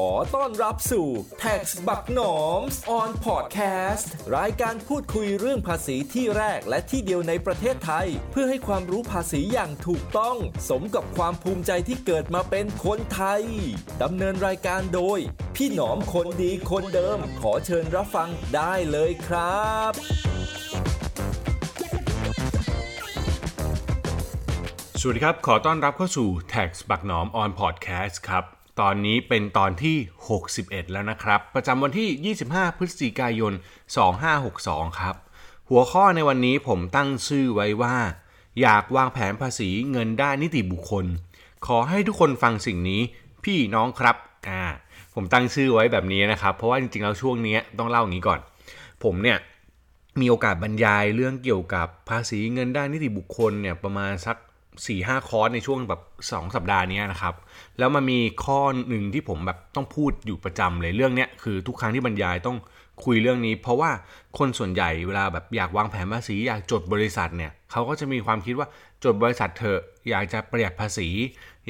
ขอต้อนรับสู่ Tax บักหนอม on podcast รายการพูดคุยเรื่องภาษีที่แรกและที่เดียวในประเทศไทย เพื่อให้ความรู้ภาษีอย่างถูกต้อง สมกับความภูมิใจที่เกิดมาเป็นคนไทยดำเนินรายการโดย พี่หนอมคนดีคนเดิม ขอเชิญรับฟังได้เลยครับสวัสดีครับ ขอต้อนรับเข้าสู่ Tax บักหนอม on podcast ครับ ตอนนี้เป็นตอนที่ 61 แล้วนะครับ ประจำวันที่ 25 พฤศจิกายน 2562 ครับ หัวข้อในวันนี้ผมตั้งชื่อไว้ว่า อยากวางแผนภาษีเงินได้นิติบุคคล ขอให้ทุกคนฟังสิ่งนี้ พี่น้องครับ อ่า ผมตั้งชื่อไว้แบบนี้นะครับ เพราะว่าจริงๆ แล้วช่วงนี้ต้องเล่าอย่างนี้ก่อน ผมเนี่ยมีโอกาสบรรยายเรื่องเกี่ยวกับภาษีเงินได้นิติบุคคลเนี่ยประมาณสัก 4ี่ห้าคอร์สในช่วงแบบ2สัปดาห์นี้นะครับ แล้วมันมีข้อหนึ่งที่ผมแบบต้องพูดอยู่ประจำเลยเรื่องเนี้ยคือทุกครั้งที่บรรยายต้องคุยเรื่องนี้ เพราะว่าคนส่วนใหญ่เวลาแบบอยากวางแผนภาษีอยากจดบริษัทเนี่ยเขาก็จะมีความคิดว่าจดบริษัทเถอะอยากจะประหยัดภาษี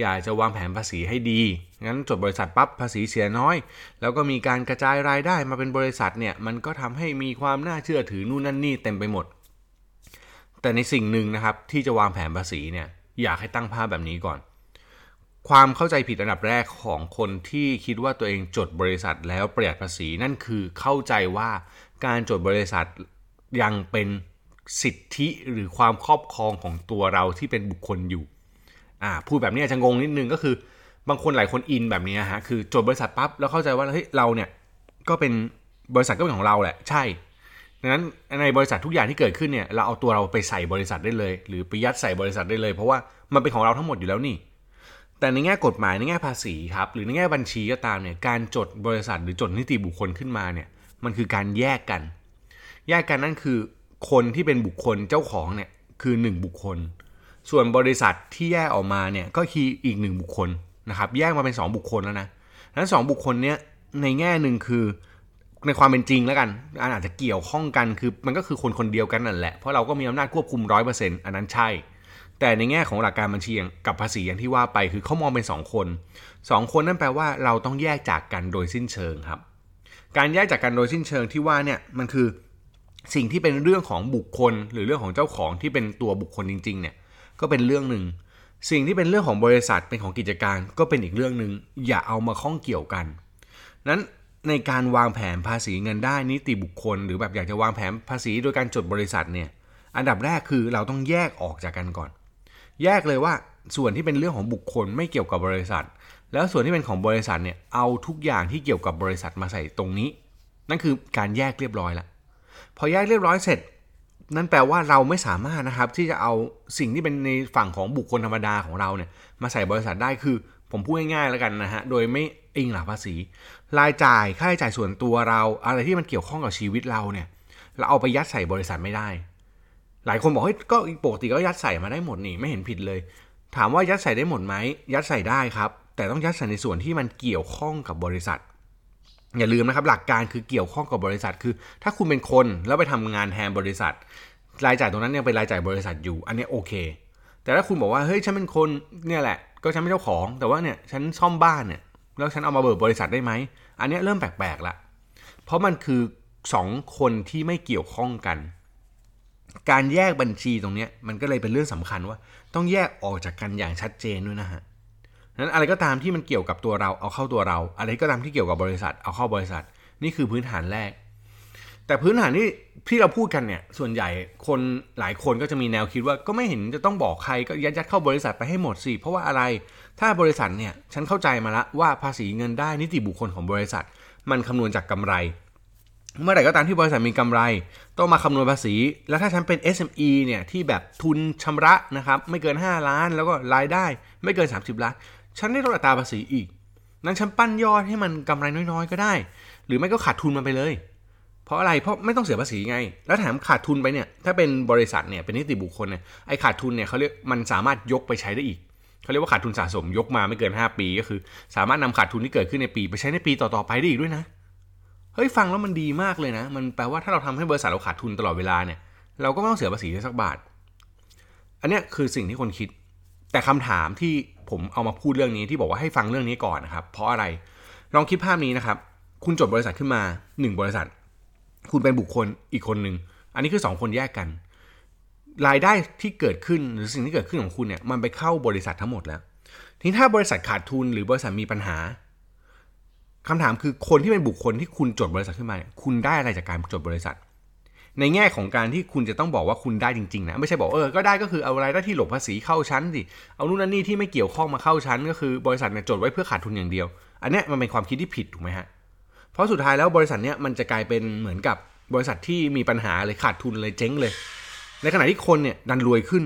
อยากจะวางแผนภาษีให้ดีงั้นจดบริษัทปั๊บภาษีเสียน้อย แล้วก็มีการกระจายรายได้มาเป็นบริษัทเนี่ยมันก็ทำให้มีความน่าเชื่อถือนู่นนั่นนี่เต็มไปหมด แต่ในสิ่งหนึ่งนะครับที่จะวางแผนภาษีเนี่ยอยากให้ตั้งภาพแบบนี้ก่อน ความเข้าใจผิดอันดับแรกของคนที่คิดว่าตัวเองจดบริษัทแล้วประหยัดภาษีนั่นคือเข้าใจว่าการจดบริษัทยังเป็นสิทธิหรือความครอบครองของตัวเราที่เป็นบุคคลอยู่อ่าพูดแบบนี้อาจจะงงนิดนึงก็คือบางคนหลายคนอินแบบนี้ฮะคือจดบริษัทปั๊บแล้วเข้าใจว่าเฮ้ยเราเนี่ยก็เป็นบริษัทก็เป็นของเราแหละ ใช่ ดังนั้นในบริษัททุกอย่างที่เกิดขึ้นเนี่ยเราเอาตัวเราไปใส่บริษัทได้เลย หรือไปยัดใส่บริษัทได้เลย เพราะว่ามันเป็นของเราทั้งหมดอยู่แล้วนี่ แต่ในแง่กฎหมายในแง่ภาษีครับหรือในแง่บัญชีก็ตามเนี่ยการจดบริษัทหรือจดนิติบุคคลขึ้นมาเนี่ยมันคือการแยกกัน แยกกันนั่นคือคนที่เป็นบุคคลเจ้าของเนี่ยคือ 1 บุคคล ส่วนบริษัทที่แยกออกมาเนี่ยก็คืออีก 1 บุคคลนะครับแยกมาเป็น 2 บุคคลแล้วนะนั้นสบุคคลเนี้ยในแง่หนึ่งคือ ในความเป็นจริงแล้วกันอาจจะเกี่ยวข้องกันคือมันก็คือคนคนเดียวกันนั่นแหละ เพราะเราก็มีอำนาจควบคุมร้อยเปอร์เซ็นต์อันนั้นใช่ แต่ในแง่ของหลักการบัญชีกับภาษีอย่างที่ว่าไปคือเขามองเป็น2คน2คนนั่นแปลว่าเราต้องแยกจากกันโดยสิ้นเชิงครับ การแยกจากกันโดยสิ้นเชิงที่ว่าเนี่ยมันคือสิ่งที่เป็นเรื่องของบุคคล หรือเรื่องของเจ้าของที่เป็นตัวบุคคลจริง ๆ เนี่ยก็เป็นเรื่องหนึ่งสิ่งที่เป็นเรื่องของบริษัทเป็นของกิจการก็เป็นอีกเรื่องหนึ่งอย่าเอามาข้องเกี่ยวกัน นั้น ในการวางแผนภาษีเงินได้นิติบุคคล หรือแบบอยากจะวางแผนภาษีโดยการจดบริษัทเนี่ยอันดับแรกคือเราต้องแยกออกจากกันก่อน แยกเลยว่าส่วนที่เป็นเรื่องของบุคคลไม่เกี่ยวกับบริษัท แล้วส่วนที่เป็นของบริษัทเนี่ยเอาทุกอย่างที่เกี่ยวกับบริษัทมาใส่ตรงนี้ นั่นคือการแยกเรียบร้อยละพอแยกเรียบร้อยเสร็จ นั่นแปลว่าเราไม่สามารถนะครับที่จะเอาสิ่งที่เป็นในฝั่งของบุคคลธรรมดาของเราเนี่ยมาใส่บริษัทได้คือผมพูดง่ายๆแล้วกันนะฮะโดยไม่ อิงหลักภาษี รายจ่ายค่าใช้จ่ายส่วนตัวเรา อะไรที่มันเกี่ยวข้องกับชีวิตเราเนี่ย เราเอาไปยัดใส่บริษัทไม่ได้ หลายคนบอกเฮ้ยก็ปกติก็ยัดใส่มาได้หมดนี่ไม่เห็นผิดเลย ถามว่ายัดใส่ได้หมดไหมยัดใส่ได้ครับ แต่ต้องยัดใส่ในส่วนที่มันเกี่ยวข้องกับบริษัท อย่าลืมนะครับ หลักการคือเกี่ยวข้องกับบริษัทคือ ถ้าคุณเป็นคนแล้วไปทำงานแทนบริษัท รายจ่ายตรงนั้นยังเป็นรายจ่ายบริษัทอยู่ อันนี้โอเค แต่ถ้าคุณบอกว่าเฮ้ยฉันเป็นคนเนี่ยแหละก็ฉันเป็นเจ้าของ แต่ว่าเนี่ยฉันซ่อมบ้านเนี่ย แล้วฉันเอามาเบิกบริษัทได้ไหม อันนี้เริ่มแปลกๆละเพราะมันคือสองคนที่ไม่เกี่ยวข้องกัน การแยกบัญชีตรงนี้มันก็เลยเป็นเรื่องสำคัญว่า ต้องแยกออกจากกันอย่างชัดเจนด้วยนะฮะนั้นอะไรก็ตามที่มันเกี่ยวกับตัวเราเอาเข้าตัวเรา อะไรก็ตามที่เกี่ยวกับบริษัทเอาเข้าบริษัท นี่คือพื้นฐานแรก แต่พื้นฐานที่ที่เราพูดกันเนี่ย ส่วนใหญ่คนหลายคนก็จะมีแนวคิดว่าก็ไม่เห็นจะต้องบอกใครก็ยัดยัดเข้าบริษัทไปให้หมดสิเพราะว่าอะไร ถ้าบริษัทเนี่ยฉันเข้าใจมาล้วว่าภาษีเงินได้นิติบุคคลของบริษัท มันคำนวณจากกำไร เมื่อไหร่ก็ตามที่บริษัทมีกำไร ต้องมาคำนวณภาษี แล้วถ้าฉันเป็น SME เนี่ยที่แบบทุนชำระนะครับไม่เกิน 5 ล้านแล้วก็รายได้ไม่เกิน 30 ล้าน ฉันได้ลดอัตราภาษีอีก นั้นฉันปั้นยอดให้มันกำไรน้อยๆ ก็ได้ หรือไม่ก็ขาดทุนมันไปเลยเพราะอะไร เพราะไม่ต้องเสียภาษีไง แล้วแถมขาดทุนไปเนี่ย ถ้าเป็นบริษัทเนี่ย เป็นนิติบุคคลเนี่ย ไอ้ขาดทุนเนี่ยเขาเรียก มันสามารถยกไปใช้ได้อีก เขาเรียกว่าขาดทุนสะสมยกมาไม่เกิน 5 ปีก็คือ สามารถนำขาดทุนที่เกิดขึ้นในปี ไปใช้ในปีต่อๆไปได้อีกด้วยนะเฮ้ยฟังแล้วมันดีมากเลยนะ มันแปลว่าถ้าเราทำให้บริษัทเราขาดทุนตลอดเวลาเนี่ยเราก็ไม่ต้องเสียภาษีสักบาท อันนี้คือสิ่งที่คนคิด แต่คำถามที่ผมเอามาพูดเรื่องนี้ที่บอกว่าให้ฟังเรื่องนี้ก่อนนะครับเพราะอะไรลองคิดภาพนี้นะครับ คุณจดบริษัทขึ้นมาหนึ่งบริษัท คุณเป็นบุคคลอีกคนหนึ่งอันนี้คือสองคนแยกกัน รายได้ที่เกิดขึ้นหรือสิ่งที่เกิดขึ้นของคุณเนี่ยมันไปเข้าบริษัททั้งหมดแล้ว ทีนี้ถ้าบริษัทขาดทุนหรือบริษัทมีปัญหาคำถามคือคนที่เป็นบุคคลที่คุณจดบริษัทขึ้นมาเนี่ยคุณได้อะไรจากการจดบริษัท ในแง่ของการที่คุณจะต้องบอกว่าคุณได้จริงๆนะไม่ใช่บอกเออก็ได้ก็คือเอารายได้ที่หลบภาษีเข้าชั้นสิเอานู่นนั่นนี่ที่ไม่เกี่ยวข้องมาเข้าชั้น ก็คือบริษัทเนี่ยจดไว้เพื่อขาดทุนอย่างเดียว อันนี้มันเป็นความคิดที่ผิดถูกไหมฮะเพราะสุดท้ายแล้วบริษัทเนี้ยมันจะกลายเป็นเหมือนกับบริษัทที่มีปัญหาเลยขาดทุนเลยเจ๊งเลย ในขณะที่คนเนี่ยดันรวยขึ้น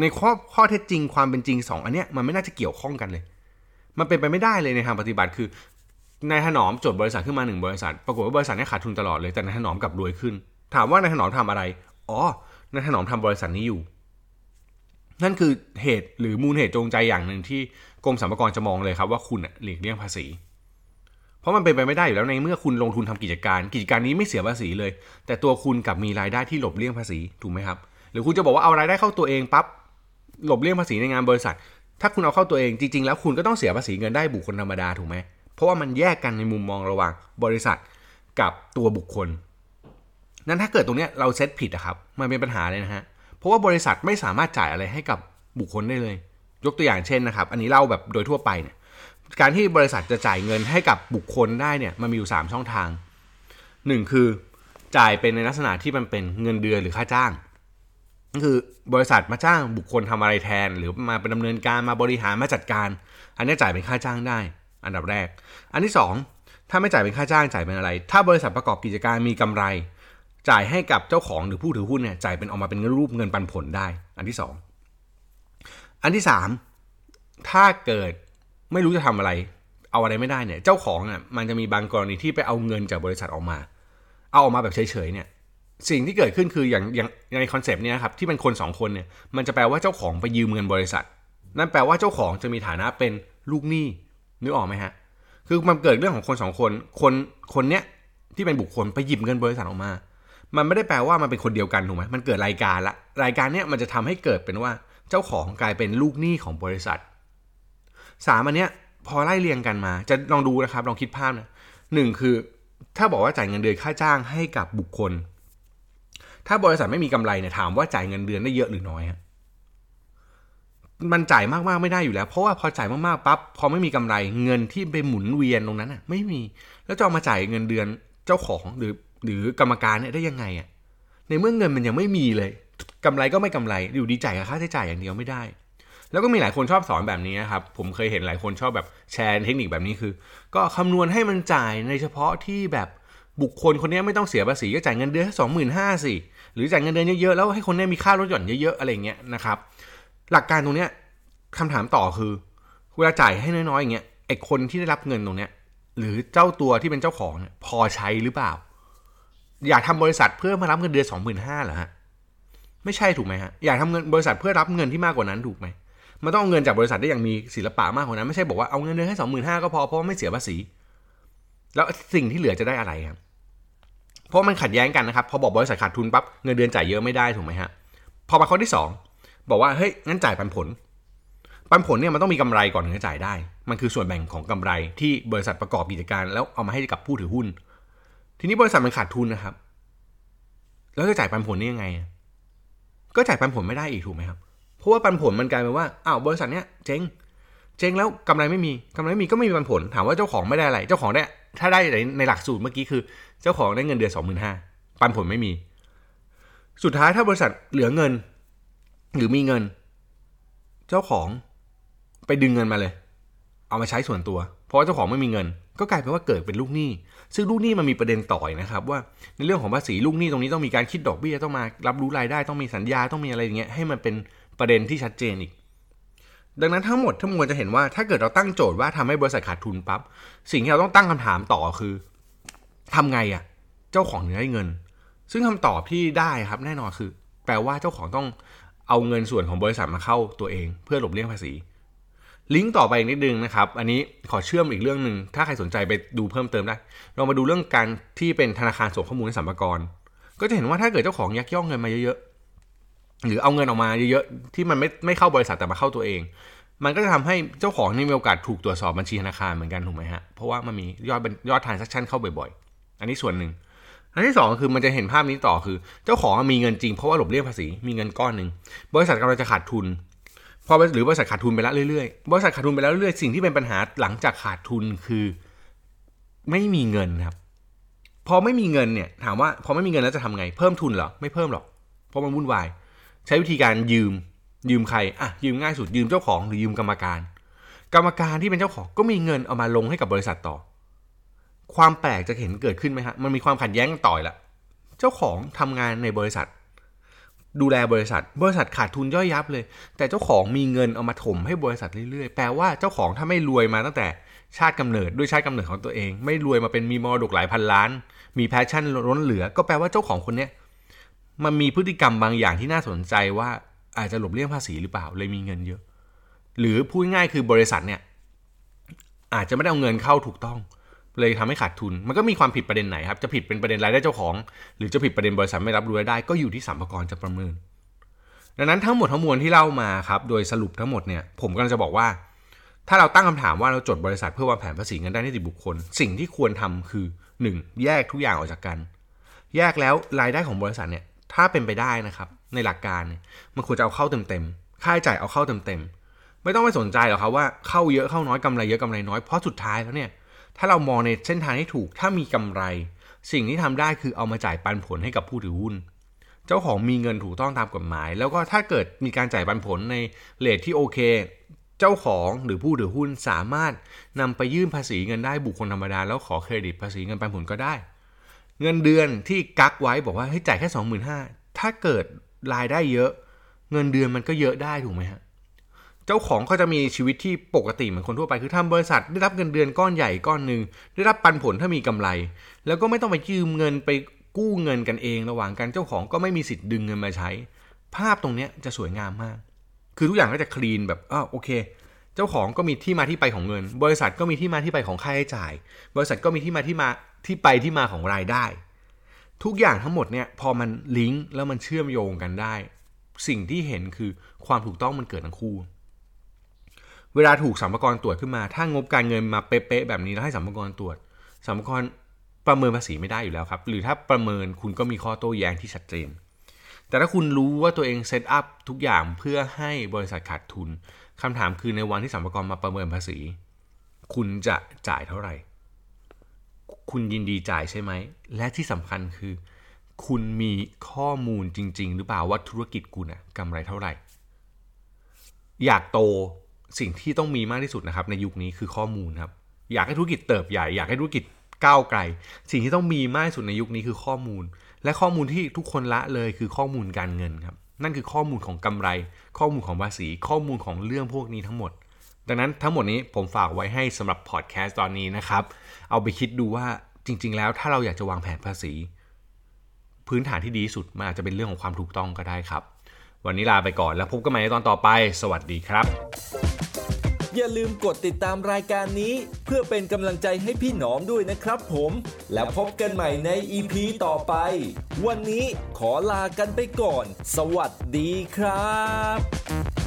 ในข้อข้อเท็จจริงความเป็นจริงสองอันเนี้ยมันไม่น่าจะเกี่ยวข้องกันเลย มันเป็นไปไม่ได้เลยในทางปฏิบัติคือนายถนอมจดบริษัทขึ้นมาหนึ่งบริษัท ปรากฏว่าบริษัทนี้ขาดทุนตลอดเลยแต่นายถนอมกลับรวยขึ้น ถามว่านายถนอมทำอะไร อ๋อนายถนอมทำบริษัทนี้อยู่ นั่นคือเหตุหรือมูลเหตุจงใจอย่างหนึ่งที่กรมสรรพากรจะมองเลยครับว่าคุณหลีกเลี่ยงภาษี เพราะมันเป็นไปไม่ได้อยู่แล้วในเมื่อคุณลงทุนทำกิจการ กิจการนี้ไม่เสียภาษีเลย แต่ตัวคุณกับมีรายได้ที่หลบเลี่ยงภาษีถูกไหมครับ หรือคุณจะบอกว่าเอารายได้เข้าตัวเองปั๊บหลบเลี่ยงภาษีในงานบริษัท ถ้าคุณเอาเข้าตัวเองจริงๆ แล้วคุณก็ต้องเสียภาษีเงินได้บุคคลธรรมดาถูกไหมเพราะว่ามันแยกกันในมุมมองระหว่างบริษัทกับตัวบุคคล นั้นถ้าเกิดตรงนี้เราเซตผิดอะครับมันเป็นปัญหาเลยนะฮะเพราะว่าบริษัทไม่สามารถจ่ายอะไรให้กับบุคคลได้เลย ยกตัวอย่างเช่นนะครับ อันนี้เล่าแบบโดยทั่วไปเนี่ย การที่บริษัทจะจ่ายเงินให้กับบุคคลได้เนี่ยมันมีอยู่ 3 ช่องทาง 1 คือจ่ายเป็นในลักษณะที่มันเป็นเงินเดือนหรือค่าจ้างก็คือบริษัทมาจ้างบุคคลทำอะไรแทน หรือมาเป็นดำเนินการมาบริหารมาจัดการ อันนี้จ่ายเป็นค่าจ้างได้ อันดับแรก อันที่ 2 ถ้าไม่จ่ายเป็นค่าจ้างจ่ายเป็นอะไร ถ้าบริษัทประกอบกิจการมีกำไร จ่ายให้กับเจ้าของหรือผู้ถือหุ้นเนี่ยจ่ายเป็นออกมาเป็นรูปเงินปันผลได้ อันที่ 2 อันที่ 3 ถ้าเกิด ไม่รู้จะทำอะไร เอาอะไรไม่ได้เนี่ย เจ้าของอะมันจะมีบางกรณีที่ไปเอาเงินจากบริษัทออกมา เอาออกมาแบบเฉยๆเนี่ยสิ่งที่เกิดขึ้นคืออย่างอย่างในคอนเซปต์เนี่ยครับที่เป็นคนสองคนเนี่ยมันจะแปลว่าเจ้าของไปยืมเงินบริษัท นั่นแปลว่าเจ้าของจะมีฐานะเป็นลูกหนี้นึกออกไหมฮะคือมันเกิดเรื่องของคนสองคนคนคนเนี้ยที่เป็นบุคคลไปหยิบเงินบริษัทออกมา มันไม่ได้แปลว่ามันเป็นคนเดียวกันถูกไหมมันเกิดรายการละรายการเนี้ยมันจะทำให้เกิดเป็นว่าเจ้าของกลายเป็นลูกหนี้ของบริษัท สามอันเนี้ยพอไล่เรียงกันมา จะลองดูนะครับ ลองคิดภาพนะหนึ่งคือ ถ้าบอกว่าจ่ายเงินเดือนค่าจ้างให้กับบุคคล ถ้าบริษัทไม่มีกำไรเนี่ยถามว่าจ่ายเงินเดือนได้เยอะหรือน้อยฮะมันจ่ายมากๆไม่ได้อยู่แล้ว เพราะว่าพอจ่ายมากๆปั๊บพอไม่มีกำไรเงินที่ไปหมุนเวียนตรงนั้นอะ ไม่มีแล้วจะเอามาจ่ายเงินเดือนเจ้าของหรือ หรือกรรมการเนี่ยได้ยังไงอะในเมื่อเงินมันยังไม่มีเลยกำไรก็ไม่กำไรอยู่ดีจ่ายกับค่าใช้จ่ายอย่างเดียวไม่ได้ แล้วก็มีหลายคนชอบสอนแบบนี้นะครับ ผมเคยเห็นหลายคนชอบแบบแชร์เทคนิคแบบนี้คือ ก็คำนวณให้มันจ่ายในเฉพาะที่แบบบุคคลคนนี้ไม่ต้องเสียภาษีก็จ่ายเงินเดือนแค่สองหมื่นห้าสิหรือจ่ายเงินเดือนเยอะๆแล้วให้คนนี้มีค่ารถหย่อนเยอะๆอะไรเงี้ยนะครับ หลักการตรงเนี้ยคำถามต่อคือเวลาจ่ายให้น้อยๆอย่างเงี้ยไอคนที่ได้รับเงินตรงเนี้ยหรือเจ้าตัวที่เป็นเจ้าของเนี่ยพอใช้หรือเปล่า อยากทำบริษัทเพื่อมารับเงินเดือนสองหมื่นห้าเหรอฮะไม่ใช่ถูกไหมฮะอยากทำเงินบริษัทเพื่อรับเงินที่มากกว่านั้นถูกไหม มันต้องเอาเงินจากบริษัทได้อย่างมีศิลปะมากกว่านั้นไม่ใช่บอกว่าเอาเงินเดือนให้สองหมื่นห้าก็พอเพราะไม่เสียภาษี แล้วสิ่งที่เหลือจะได้อะไรครับเพราะมันขัดแย้งกันนะครับพอบอกบริษัทขาดทุนปั๊บเงินเดือนจ่ายเยอะไม่ได้ถูกไหมฮะพอมาข้อที่สองบอกว่าเฮ้ยงั้นจ่ายปันผล ปันผลเนี่ยมันต้องมีกำไรก่อนถึงจะจ่ายได้ มันคือส่วนแบ่งของกำไรที่บริษัทประกอบกิจการ แล้วเอามาให้กับผู้ถือหุ้น ทีนี้บริษัทมันขาดทุนนะครับ แล้วจะจ่ายปันผลนี่ยังไง ก็จ่ายปันผลไม่ได้อีกถูกไหมครับ ราะว่าปันผลมันกลายเป็นว่าอ้าวบริษัทเนี้ยเจ๊งเจ๊งแล้วกำไรไม่มีกำไรไม่มีก็ไม่มีปันผล ถามว่าเจ้าของไม่ได้อะไร เจ้าของได้ถ้าได้ในหลักสูตรเมื่อกี้คือ เจ้าของได้เงินเดือนสองหมื่นห้าปันผลไม่มี สุดท้ายถ้าบริษัทเหลือเงิน หรือมีเงิน เจ้าของไปดึงเงินมาเลย เอามาใช้ส่วนตัว เพราะว่าเจ้าของไม่มีเงิน ก็กลายเป็นว่าเกิดเป็นลูกหนี้ ซึ่งลูกหนี้มันมีประเด็นต่อยนะครับ ว่าในเรื่องของภาษีลูกหนี้ตรงนี้ต้องมีการคิดดอกเบี้ยต้องมา รับรู้รายได้ต้องมีสัญญาต้องมีอะไรอย่างเงี้ยให้มันเป็น ประเด็นที่ชัดเจนอีก ดังนั้นทั้งหมดทั้งมวลจะเห็นว่าถ้าเกิดเราตั้งโจทย์ว่าทำให้บริษัทขาดทุนปั๊บสิ่งที่เราต้องตั้งคำถามต่อคือทำไงอะ่ะ เจ้าของถึงได้เงิน ซึ่งคำตอบที่ได้ครับแน่นอนคือ แปลว่าเจ้าของต้องเอาเงินส่วนของบริษัทมาเข้าตัวเอง เพื่อหลบเลี่ยงภาษีลิงก์ต่อไปอีกนิดนึงนะครับ อันนี้ขอเชื่อมอีกเรื่องหนึ่ง ถ้าใครสนใจไปดูเพิ่มเติมได้ เรามาดูเรื่องการที่เป็นธนาคารส่งข้อมูลให้สัมภาระก็จะเห็นว่าถ้าเกิดเจ้าของยักยอกเงินมาเยอะ หรือเอาเงินออกมาเยอะๆที่มันไม่ไม่เข้าบริษัทแต่มาเข้าตัวเอง มันก็จะทำให้เจ้าของนี่มีโอกาสถูกตรวจสอบบัญชีธนาคารเหมือนกันถูกไหมฮะเพราะว่ามันมียอดยอดทานซัคชันเข้าบ่อยๆ อันนี้ส่วนหนึ่งอันที่สองคือมันจะเห็นภาพนี้ต่อคือ เจ้าของมีเงินจริงเพราะว่าหลบเลี่ยงภาษีมีเงินก้อนหนึ่งบริษัทกำลังจะขาดทุนพอหรือบริษัทขาดทุนไปแล้วเรื่อยๆบริษัทขาดทุนไปแล้วเรื่อยๆสิ่งที่เป็นปัญหาหลังจากขาดทุนคือ ไม่มีเงินครับ พอไม่มีเงินเนี่ย ถามว่าพอไม่มีเงินแล้วจะทำไง เพิ่มทุนเหรอไม่เพิ่มหรอกเพราะมันวุ่นวาย ใช้วิธีการยืม ยืมใครอะยืมง่ายสุดยืมเจ้าของหรือยืมกรรมการ กรรมการที่เป็นเจ้าของก็มีเงินเอามาลงให้กับบริษัทต่อ ความแปลกจะเห็นเกิดขึ้นไหมฮะมันมีความขัดแย้งกันต่อยละเจ้าของทำงานในบริษัท ดูแลบริษัท บริษัทขาดทุนย่อยยับเลย แต่เจ้าของมีเงินเอามาถมให้บริษัทเรื่อยๆ แปลว่าเจ้าของถ้าไม่รวยมาตั้งแต่ชาติกำเนิดด้วยชาติกำเนิดของตัวเอง ไม่รวยมาเป็นมีมรดกหลายพันล้าน มี passion ล้นเหลือ ก็แปลว่าเจ้าของคนเนี้ย มันมีพฤติกรรมบางอย่างที่น่าสนใจว่าอาจจะหลบเลี่ยงภาษีหรือเปล่าเลยมีเงินเยอะ หรือพูดง่ายคือบริษัทเนี่ยอาจจะไม่ได้เอาเงินเข้าถูกต้อง เลยทำให้ขาดทุน มันก็มีความผิดประเด็นไหนครับ จะผิดเป็นประเด็นรายได้เจ้าของ หรือจะผิดประเด็นบริษัทไม่รับรู้รายได้ก็อยู่ที่สรรพากรจะประเมิน ดังนั้นทั้งหมดทั้งมวลที่เล่ามาครับ โดยสรุปทั้งหมดเนี่ยผมกำลังจะบอกว่า ถ้าเราตั้งคำถามว่าเราจดบริษัทเพื่อวางแผนภาษีเงินได้นิติบุคคล สิ่งที่ควรทำคือ 1. แยกทุกอย่างออกจากกัน แยกแล้วรายได้ของบริษัทเนี่ย ถ้าเป็นไปได้นะครับ ในหลักการเนี่ยมันควรจะเอาเข้าเต็มๆค่าใช้จ่ายเอาเข้าเต็มๆไม่ต้องไปสนใจหรอกครับว่าเข้าเยอะเข้าน้อยกำไรเยอะกำไรน้อยเพราะสุดท้ายแล้วเนี่ยถ้าเรามองในเส้นทางที่ถูกถ้ามีกำไร สิ่งที่ทำได้คือเอามาจ่ายปันผลให้กับผู้ถือหุ้น เจ้าของมีเงินถูกต้องตามกฎหมาย แล้วก็ถ้าเกิดมีการจ่ายปันผลในเลทที่โอเค เจ้าของหรือผู้ถือหุ้นสามารถนำไปยื่นภาษีเงินได้บุคคลธรรมดาแล้วขอเครดิตภาษีเงินปันผลก็ได้ เงินเดือนที่กักไว้บอกว่าให้จ่ายแค่สองหมื่นห้าถ้าเกิดรายได้เยอะ เงินเดือนมันก็เยอะได้ถูกไหมฮะเจ้าของก็จะมีชีวิตที่ปกติเหมือนคนทั่วไปคือทำบริษัทได้รับเงินเดือนก้อนใหญ่ก้อนหนึ่งได้รับปันผลถ้ามีกำไร แล้วก็ไม่ต้องไปยืมเงินไปกู้เงินกันเองระหว่างกันเจ้าของก็ไม่มีสิทธิ์ดึงเงินมาใช้ ภาพตรงนี้จะสวยงามมาก คือทุกอย่างก็จะคลีนแบบอ้าวโอเค เจ้าของก็มีที่มาที่ไปของเงิน บริษัทก็มีที่มาที่ไปของค่าใช้จ่าย บริษัทก็มีที่มาที่มา ที่ไปที่มาของรายได้ ทุกอย่างทั้งหมดเนี่ยพอมันลิงก์แล้วมันเชื่อมโยงกันได้ สิ่งที่เห็นคือความถูกต้องมันเกิดทั้งคู่ เวลาถูกสัมภาระตรวจขึ้นมา ถ้างบการเงินมาเป๊ะๆแบบนี้แล้วให้สัมภาระตรวจสัมภาระประเมินภาษีไม่ได้อยู่แล้วครับ หรือถ้าประเมินคุณก็มีข้อโต้แย้งที่ชัดเจน แต่ถ้าคุณรู้ว่าตัวเองเซตอัพทุกอย่างเพื่อให้บริษัทขาดทุนคำถามคือในวันที่สัมภาระมาประเมินภาษี คุณจะจ่ายเท่าไหร่ คุณยินดีจ่ายใช่ไหม และที่สำคัญคือ คุณมีข้อมูลจริง ๆ หรือเปล่าว่าธุรกิจคุณอะกำไรเท่าไหร่ อยากโตสิ่งที่ต้องมีมากที่สุดนะครับ ในยุคนี้คือข้อมูลครับ อยากให้ธุรกิจเติบใหญ่ อยากให้ธุรกิจก้าวไกล สิ่งที่ต้องมีมากที่สุดในยุคนี้คือข้อมูล และข้อมูลที่ทุกคนละเลยคือข้อมูลการเงินครับ นั่นคือข้อมูลของกำไร ข้อมูลของภาษี ข้อมูลของเรื่องพวกนี้ทั้งหมด ดังนั้นทั้งหมดนี้ผมฝากไว้ให้สำหรับพอดแคสต์ตอนนี้นะครับ เอาไปคิดดูว่าจริง ๆ แล้วถ้าเราอยากจะวางแผนภาษี พื้นฐานที่ดีสุดมันอาจจะเป็นเรื่องของความถูกต้องก็ได้ครับ วันนี้ลาไปก่อนแล้วพบกันใหม่ในตอนต่อไป สวัสดีครับ อย่าลืมกดติดตามรายการนี้ เพื่อเป็นกำลังใจให้พี่หนอมด้วยนะครับผม แล้วพบกันใหม่ใน EP ต่อไป วันนี้ขอลากันไปก่อน สวัสดีครับ